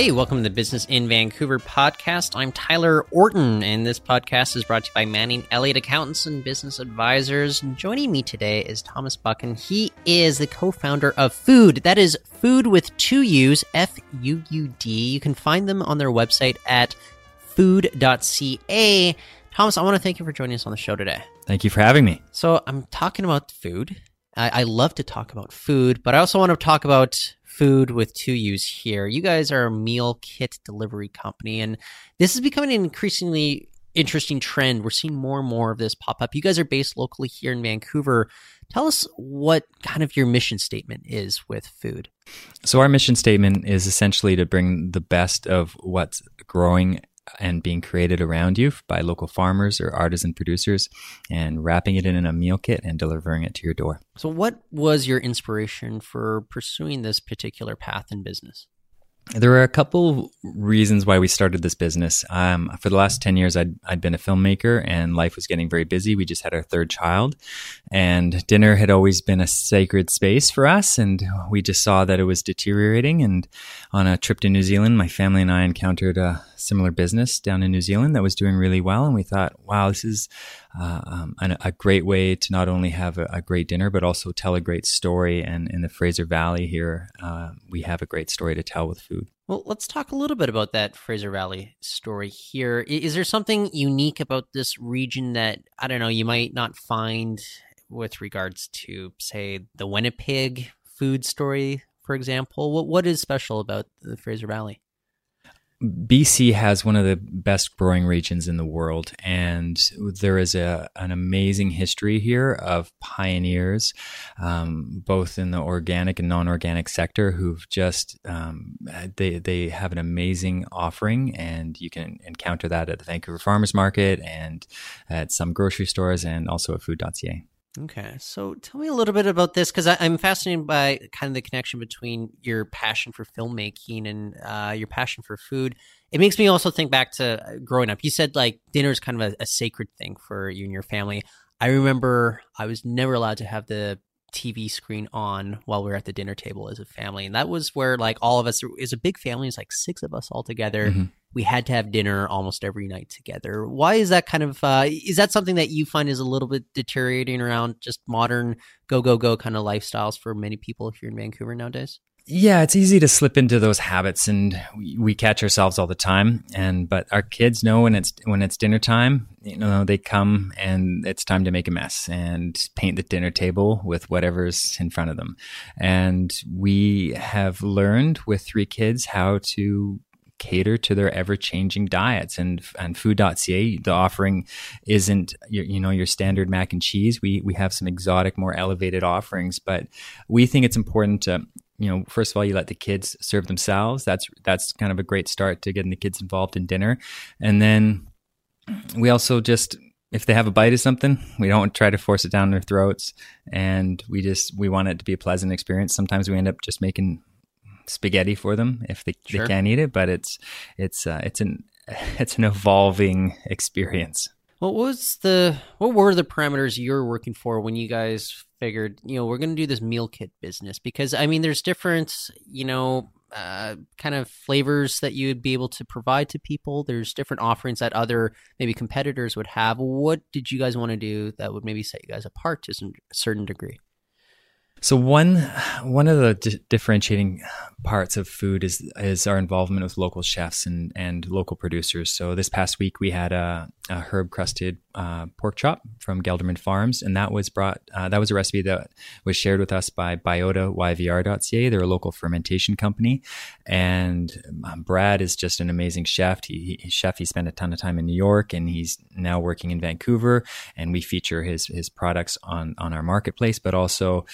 Hey, welcome to the Business in Vancouver podcast. I'm Tyler Orton, and this podcast is brought to you by Manning Elliott Accountants and Business Advisors. And joining me today is Thomas Buchan. He is the co-founder of Fuud. That is Food with two U's, F U U D. You can find them on their website at fuud.ca. Thomas, I want to thank you for joining us on the show today. Thank you for having me. So I'm talking about food. I, I love to talk about food, but I also want to talk about food with two U's here. You guys are a meal kit delivery company, and this is becoming an increasingly interesting trend. We're seeing more and more of this pop up. You guys are based locally here in Vancouver. Tell us what kind of your mission statement is with food. So, our mission statement is essentially to bring the best of what's growing and being created around you by local farmers or artisan producers and wrapping it in a meal kit and delivering it to your door. So, what was your inspiration for pursuing this particular path in business? There were a couple reasons why we started this business. Um, for the last 10 years, I'd, I'd been a filmmaker and life was getting very busy. We just had our third child, and dinner had always been a sacred space for us. And we just saw that it was deteriorating. And on a trip to New Zealand, my family and I encountered a similar business down in New Zealand that was doing really well. And we thought, wow, this is uh, um, a great way to not only have a, a, great dinner, but also tell a great story. And in the Fraser Valley here, uh, we have a great story to tell with food. Well, let's talk a little bit about that Fraser Valley story here. Is there something unique about this region that, I don't know, you might not find with regards to, say, the Winnipeg food story, for example? What, what is special about the Fraser Valley? BC has one of the best growing regions in the world, and there is a, an amazing history here of pioneers, um, both in the organic and non-organic sector, who've just um, they they have an amazing offering, and you can encounter that at the Vancouver Farmers Market and at some grocery stores, and also at Fuud.ca. Okay, so tell me a little bit about this because I'm fascinated by kind of the connection between your passion for filmmaking and uh, your passion for food. It makes me also think back to uh, growing up. You said like dinner is kind of a, a sacred thing for you and your family. I remember I was never allowed to have the TV screen on while we were at the dinner table as a family, and that was where like all of us is a big family. It's like six of us all together. Mm-hmm we had to have dinner almost every night together. Why is that kind of uh, is that something that you find is a little bit deteriorating around just modern go go go kind of lifestyles for many people here in Vancouver nowadays? Yeah, it's easy to slip into those habits, and we, we catch ourselves all the time. And but our kids know when it's when it's dinner time. You know, they come and it's time to make a mess and paint the dinner table with whatever's in front of them. And we have learned with three kids how to cater to their ever changing diets. And and fuud.ca the offering isn't your, you know your standard mac and cheese. We we have some exotic more elevated offerings but we think it's important to you know first of all you let the kids serve themselves. That's that's kind of a great start to getting the kids involved in dinner. And then we also just if they have a bite of something we don't try to force it down their throats. And we just we want it to be a pleasant experience. Sometimes we end up just making spaghetti for them if they, sure. they can't eat it. But it's it's uh, it's an it's an evolving experience. What was the what were the parameters you were working for when you guys figured you know we're going to do this meal kit business? Because I mean, there's different you know uh, kind of flavors that you would be able to provide to people. There's different offerings that other maybe competitors would have. What did you guys want to do that would maybe set you guys apart to some certain degree? So one one of the differentiating parts of Fuud is is our involvement with local chefs and and local producers. So this past week we had a, a herb crusted uh, pork chop from Gelderman Farms, and that was brought uh, that was a recipe that was shared with us by Biota YVR.ca. They're a local fermentation company, and um, Brad is just an amazing chef. He, he chef he spent a ton of time in New York, and he's now working in Vancouver. And we feature his his products on on our marketplace, but also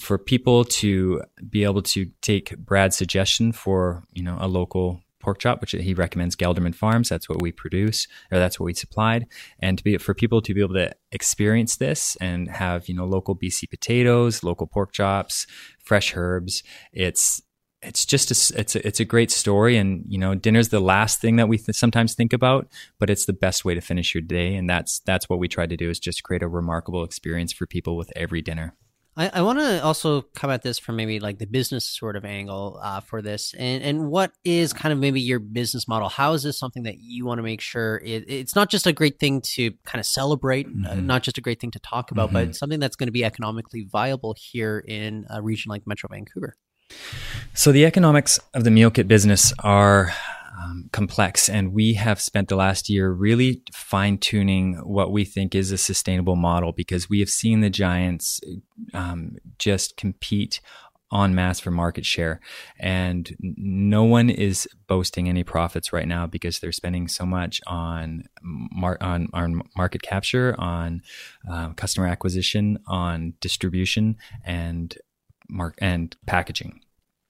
for people to be able to take Brad's suggestion for you know a local pork chop, which he recommends Gelderman Farms. That's what we produce, or that's what we supplied, and to be for people to be able to experience this and have you know local BC potatoes, local pork chops, fresh herbs. It's it's just a, it's a, it's a great story, and you know dinner's the last thing that we th- sometimes think about, but it's the best way to finish your day, and that's that's what we try to do is just create a remarkable experience for people with every dinner. I, I want to also come at this from maybe like the business sort of angle uh, for this, and and what is kind of maybe your business model? How is this something that you want to make sure it, it's not just a great thing to kind of celebrate, mm-hmm. uh, not just a great thing to talk about, mm-hmm. but something that's going to be economically viable here in a region like Metro Vancouver? So the economics of the meal kit business are um, complex. And we have spent the last year really fine tuning what we think is a sustainable model because we have seen the giants um, just compete en masse for market share. And no one is boasting any profits right now because they're spending so much on mar- on, on market capture, on uh, customer acquisition, on distribution, and mark and packaging.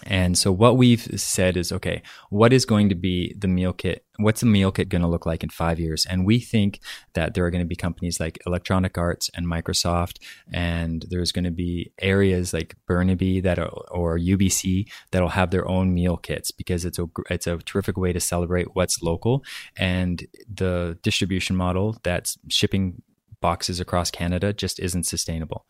And so what we've said is, okay, what is going to be the meal kit? What's the meal kit going to look like in five years? And we think that there are going to be companies like Electronic Arts and Microsoft, and there's going to be areas like Burnaby that are, or UBC that'll have their own meal kits because it's a it's a terrific way to celebrate what's local and the distribution model that's shipping boxes across Canada just isn't sustainable.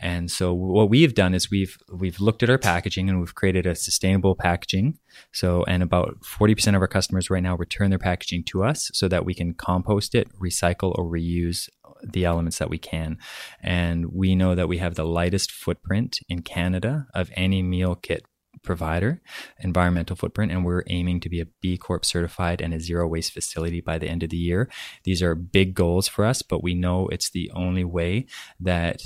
And so what we've done is we've we've looked at our packaging and we've created a sustainable packaging. So and about 40% of our customers right now return their packaging to us so that we can compost it, recycle or reuse the elements that we can. And we know that we have the lightest footprint in Canada of any meal kit provider, environmental footprint, and we're aiming to be a B Corp certified and a zero waste facility by the end of the year. These are big goals for us, but we know it's the only way that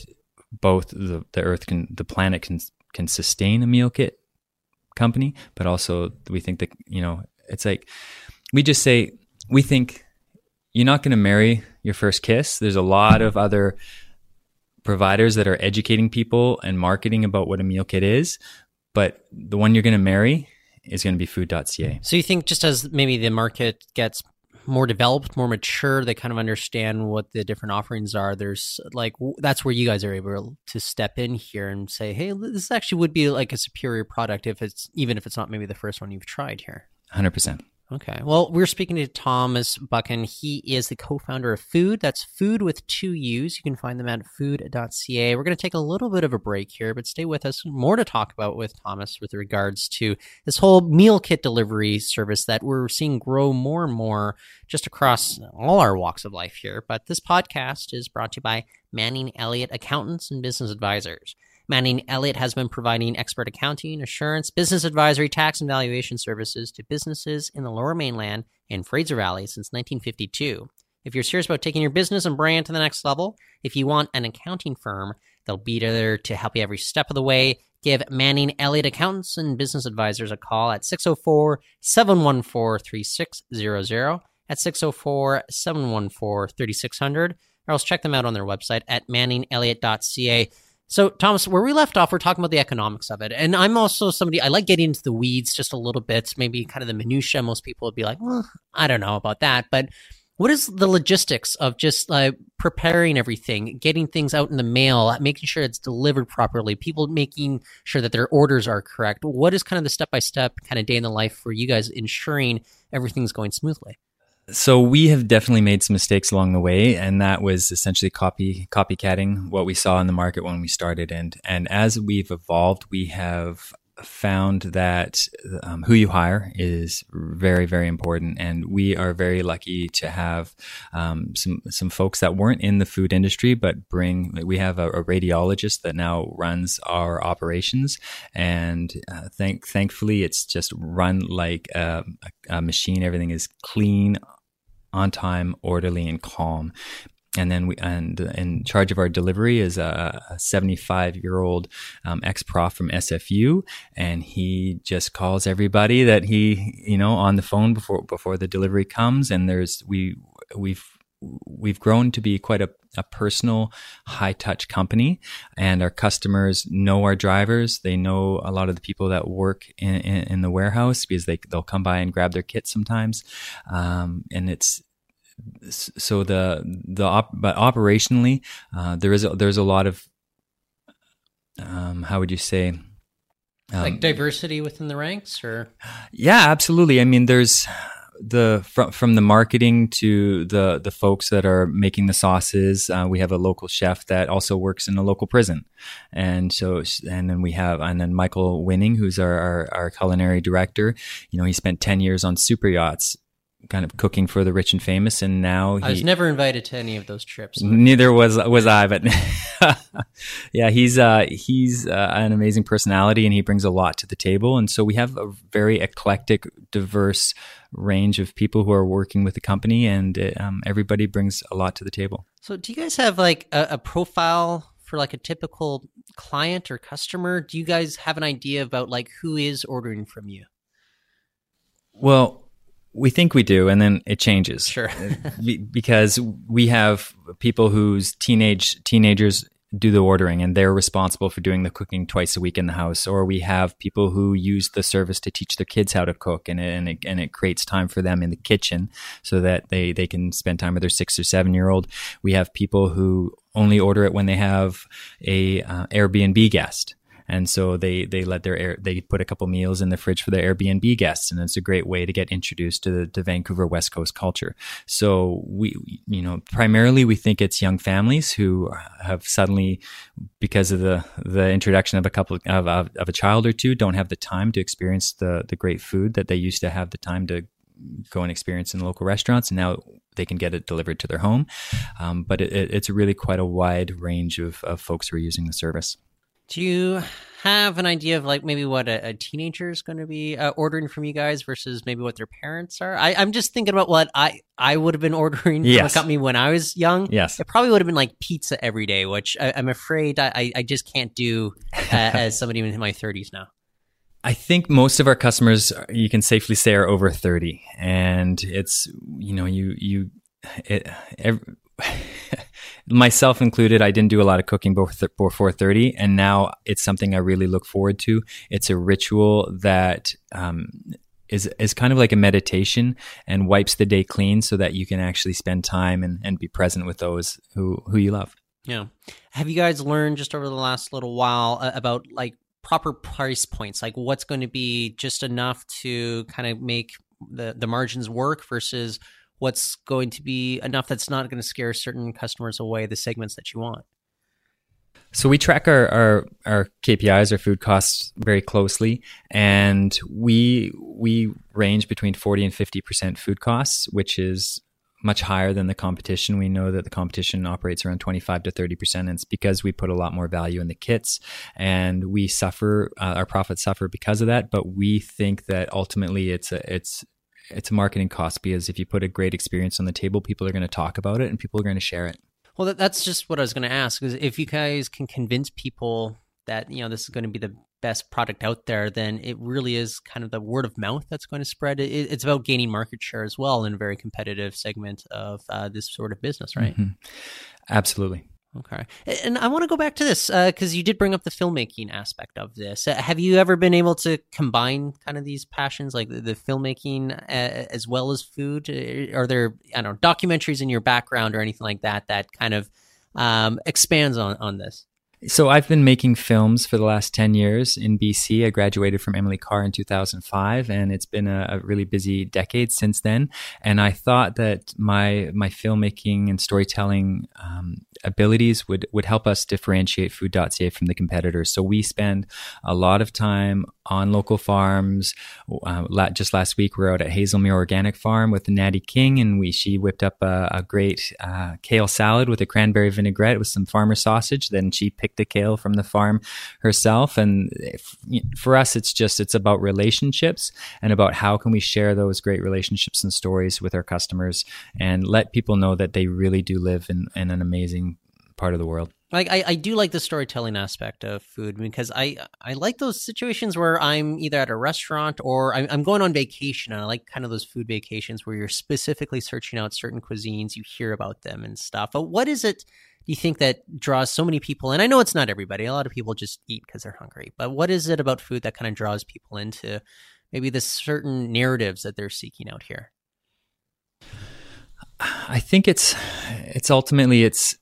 both the, the earth can, the planet can, can sustain a meal kit company, but also we think that, you know, it's like, we just say, we think you're not going to marry your first kiss. There's a lot of other providers that are educating people and marketing about what a meal kit is but the one you're going to marry is going to be fuud.ca. So you think just as maybe the market gets more developed, more mature, they kind of understand what the different offerings are. There's like that's where you guys are able to step in here and say, "Hey, this actually would be like a superior product if it's even if it's not maybe the first one you've tried here." 100%. Okay. Well, we're speaking to Thomas Buchan. He is the co founder of Fuud. That's food with two U's. You can find them at fuud.ca. We're going to take a little bit of a break here, but stay with us. More to talk about with Thomas with regards to this whole meal kit delivery service that we're seeing grow more and more just across all our walks of life here. But this podcast is brought to you by Manning Elliott Accountants and Business Advisors. Manning Elliott has been providing expert accounting, assurance, business advisory, tax, and valuation services to businesses in the Lower Mainland and Fraser Valley since 1952. If you're serious about taking your business and brand to the next level, if you want an accounting firm, they'll be there to help you every step of the way. Give Manning Elliott Accountants and Business Advisors a call at 604 714 3600 at 604 714 3600 or else check them out on their website at manningelliott.ca. So, Thomas, where we left off, we're talking about the economics of it. And I'm also somebody, I like getting into the weeds just a little bit, maybe kind of the minutia. Most people would be like, well, I don't know about that. But what is the logistics of just uh, preparing everything, getting things out in the mail, making sure it's delivered properly, people making sure that their orders are correct? What is kind of the step by step kind of day in the life for you guys ensuring everything's going smoothly? So we have definitely made some mistakes along the way, and that was essentially copy copycatting what we saw in the market when we started. And and as we've evolved, we have found that um, who you hire is very very important. And we are very lucky to have um, some some folks that weren't in the food industry but bring we have a, a radiologist that now runs our operations. And uh, thank thankfully it's just run like a, a machine. Everything is clean on time, orderly, and calm. And then we, and in charge of our delivery is a 75 year old um, ex prof from SFU, and he just calls everybody that he, you know, on the phone before before the delivery comes. And there's we we've we've grown to be quite a, a personal, high touch company, and our customers know our drivers. They know a lot of the people that work in, in, in the warehouse because they they'll come by and grab their kit sometimes, um, and it's so the the op, but operationally uh, there is a, there's a lot of um, how would you say um, like diversity within the ranks or? Yeah absolutely. I mean there's the from from the marketing to the the folks that are making the sauces. Uh, we have a local chef that also works in a local prison, and so and then we have and then Michael Winning, who's our, our, our culinary director. You know, he spent ten years on super yachts kind of cooking for the rich and famous, and now he, I was never invited to any of those trips. Neither was was I, but yeah, he's uh, he's uh, an amazing personality, and he brings a lot to the table. And so we have a very eclectic, diverse range of people who are working with the company, and um, everybody brings a lot to the table. So, do you guys have like a, a profile? For like a typical client or customer, do you guys have an idea about like who is ordering from you? Well, we think we do, and then it changes. Sure. because we have people whose teenage teenagers do the ordering and they're responsible for doing the cooking twice a week in the house or we have people who use the service to teach their kids how to cook and it, and it, and it creates time for them in the kitchen so that they, they can spend time with their six or seven year old we have people who only order it when they have a uh, airbnb guest and so they they let their air, they put a couple meals in the fridge for their Airbnb guests, and it's a great way to get introduced to the to Vancouver West Coast culture. So we you know primarily we think it's young families who have suddenly because of the the introduction of a couple of, of, of a child or two don't have the time to experience the the great food that they used to have the time to go and experience in local restaurants and now they can get it delivered to their home um, but it, it's really quite a wide range of, of folks who are using the service do you have an idea of like maybe what a, a teenager is going to be uh, ordering from you guys versus maybe what their parents are? I, am just thinking about what I I would have been ordering yes. from a company when I was young. Yes, it probably would have been like pizza every day, which I, am afraid I, I just can't do uh, as somebody in my 30s now. I think most of our customers, you can safely say, are over 30, and it's you know you you it, every, myself included, I didn't do a lot of cooking before 4:30, and now it's something I really look forward to. It's a ritual that um, is is kind of like a meditation and wipes the day clean, so that you can actually spend time and, and be present with those who who you love. Yeah. Have you guys learned just over the last little while uh, about like proper price points? Like what's going to be just enough to kind of make the the margins work versus what's going to be enough that's not going to scare certain customers away, the segments that you want? So we track our, our, our KPIs, our food costs very closely, and we we range between forty and fifty percent food costs, which is much higher than the competition. We know that the competition operates around 25 to 30%. And it's because we put a lot more value in the kits and we suffer, uh, our profits suffer because of that. But we think that ultimately it's a, it's it's a marketing cost because if you put a great experience on the table, people are going to talk about it and people are going to share it. Well, that, that's just what I was going to ask. Is if you guys can convince people that you know this is going to be the best product out there, then it really is kind of the word of mouth that's going to spread. It, it's about gaining market share as well in a very competitive segment of uh, this sort of business, right? Mm-hmm. Absolutely. Okay. And I want to go back to this because uh, you did bring up the filmmaking aspect of this. Uh, have you ever been able to combine kind of these passions, like the, the filmmaking uh, as well as food? Uh, are there, I don't know, documentaries in your background or anything like that that kind of um, expands on, on this? So I've been making films for the last 10 years in BC. I graduated from Emily Carr in 2005 and it's been a, a, really busy decade since then. And I thought that my, my filmmaking and storytelling um, abilities would, would help us differentiate fuud.ca from the competitors. So we spend a lot of time on local farms. Uh, just last week, we were out at Hazelmere Organic Farm with Natty King, and we she whipped up a, a great uh, kale salad with a cranberry vinaigrette with some farmer sausage. Then she picked the kale from the farm herself. And if, for us, it's just it's about relationships and about how can we share those great relationships and stories with our customers and let people know that they really do live in, in an amazing part of the world. Like I, I do like the storytelling aspect of food because I I like those situations where I'm either at a restaurant or I'm, I'm going on vacation and I like kind of those food vacations where you're specifically searching out certain cuisines, you hear about them and stuff. But what is it you think that draws so many people? And I know it's not everybody. A lot of people just eat because they're hungry. But what is it about food that kind of draws people into maybe the certain narratives that they're seeking out here? I think it's it's ultimately it's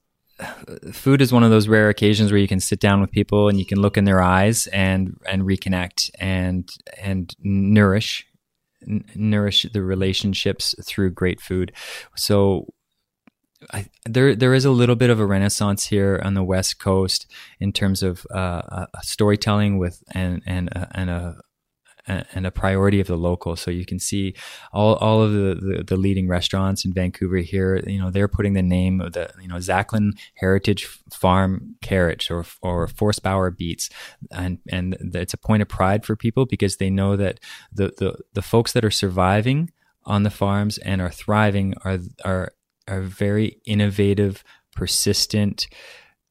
food is one of those rare occasions where you can sit down with people and you can look in their eyes and and reconnect and and nourish nourish the relationships through great food. So I, there there is a little bit of a renaissance here on the West Coast in terms of uh, storytelling with and and uh, and a and a priority of the local. So you can see all, all of the, the, the, leading restaurants in Vancouver here, you know, they're putting the name of the, you know, Zachlin Heritage Farm Carriage or, or Forstbauer Beets. And, and it's a point of pride for people because they know that the, the, the folks that are surviving on the farms and are thriving are, are are very innovative, persistent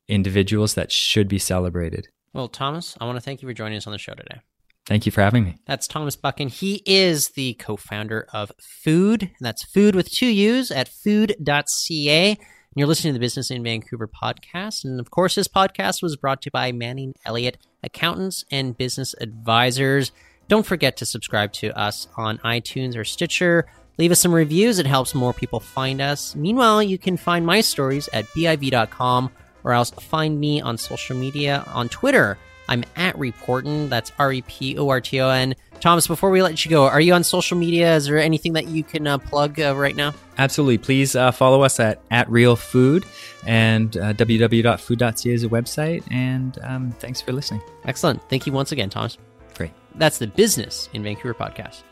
individuals that should be celebrated. Well, Thomas, I want to thank you for joining us on the show today. Thank you for having me. That's Thomas Buchan. He is the co founder of Fuud, and that's food with two U's at fuud.ca. And you're listening to the Business in Vancouver podcast. And of course, this podcast was brought to you by Manning Elliott Accountants and Business Advisors. Don't forget to subscribe to us on iTunes or Stitcher Leave us some reviews, it helps more people find us. Meanwhile, you can find my stories at biv.com or else find me on social media on Twitter. I'm at Reporton. That's R E P O R T O N. Thomas, before we let you go, are you on social media? Is there anything that you can uh, plug uh, right now? Absolutely. Please uh, follow us at, at Real Food and uh, www.fuud.ca is a website. And um, thanks for listening. Excellent. Thank you once again, Thomas. Great. That's the Business in Vancouver podcast.